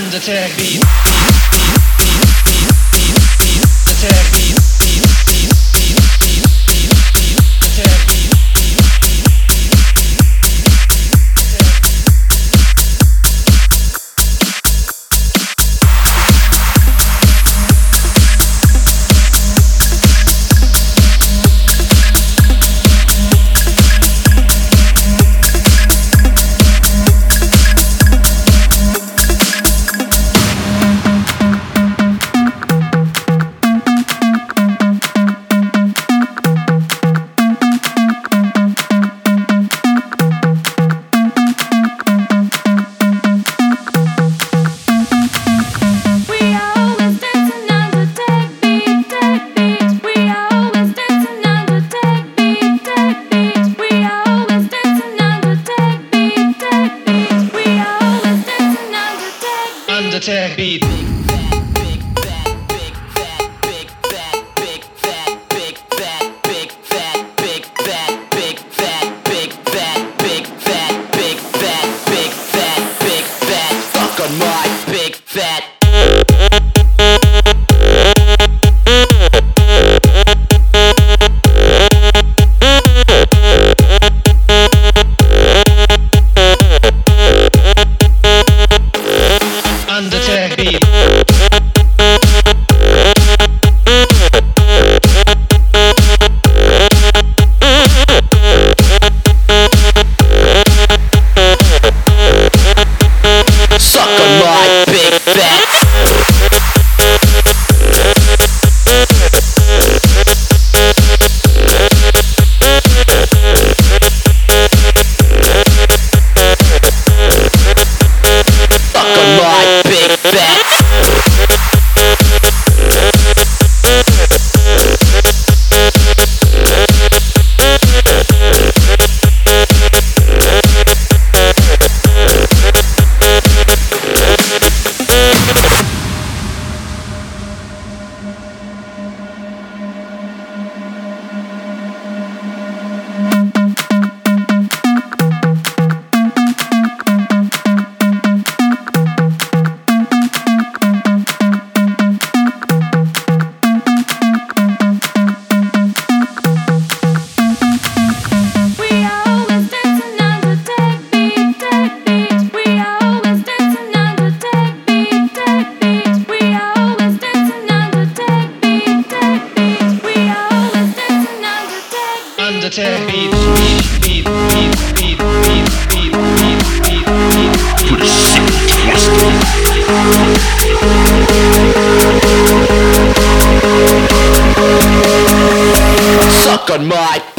undertale beat. attack beat. Big fat on my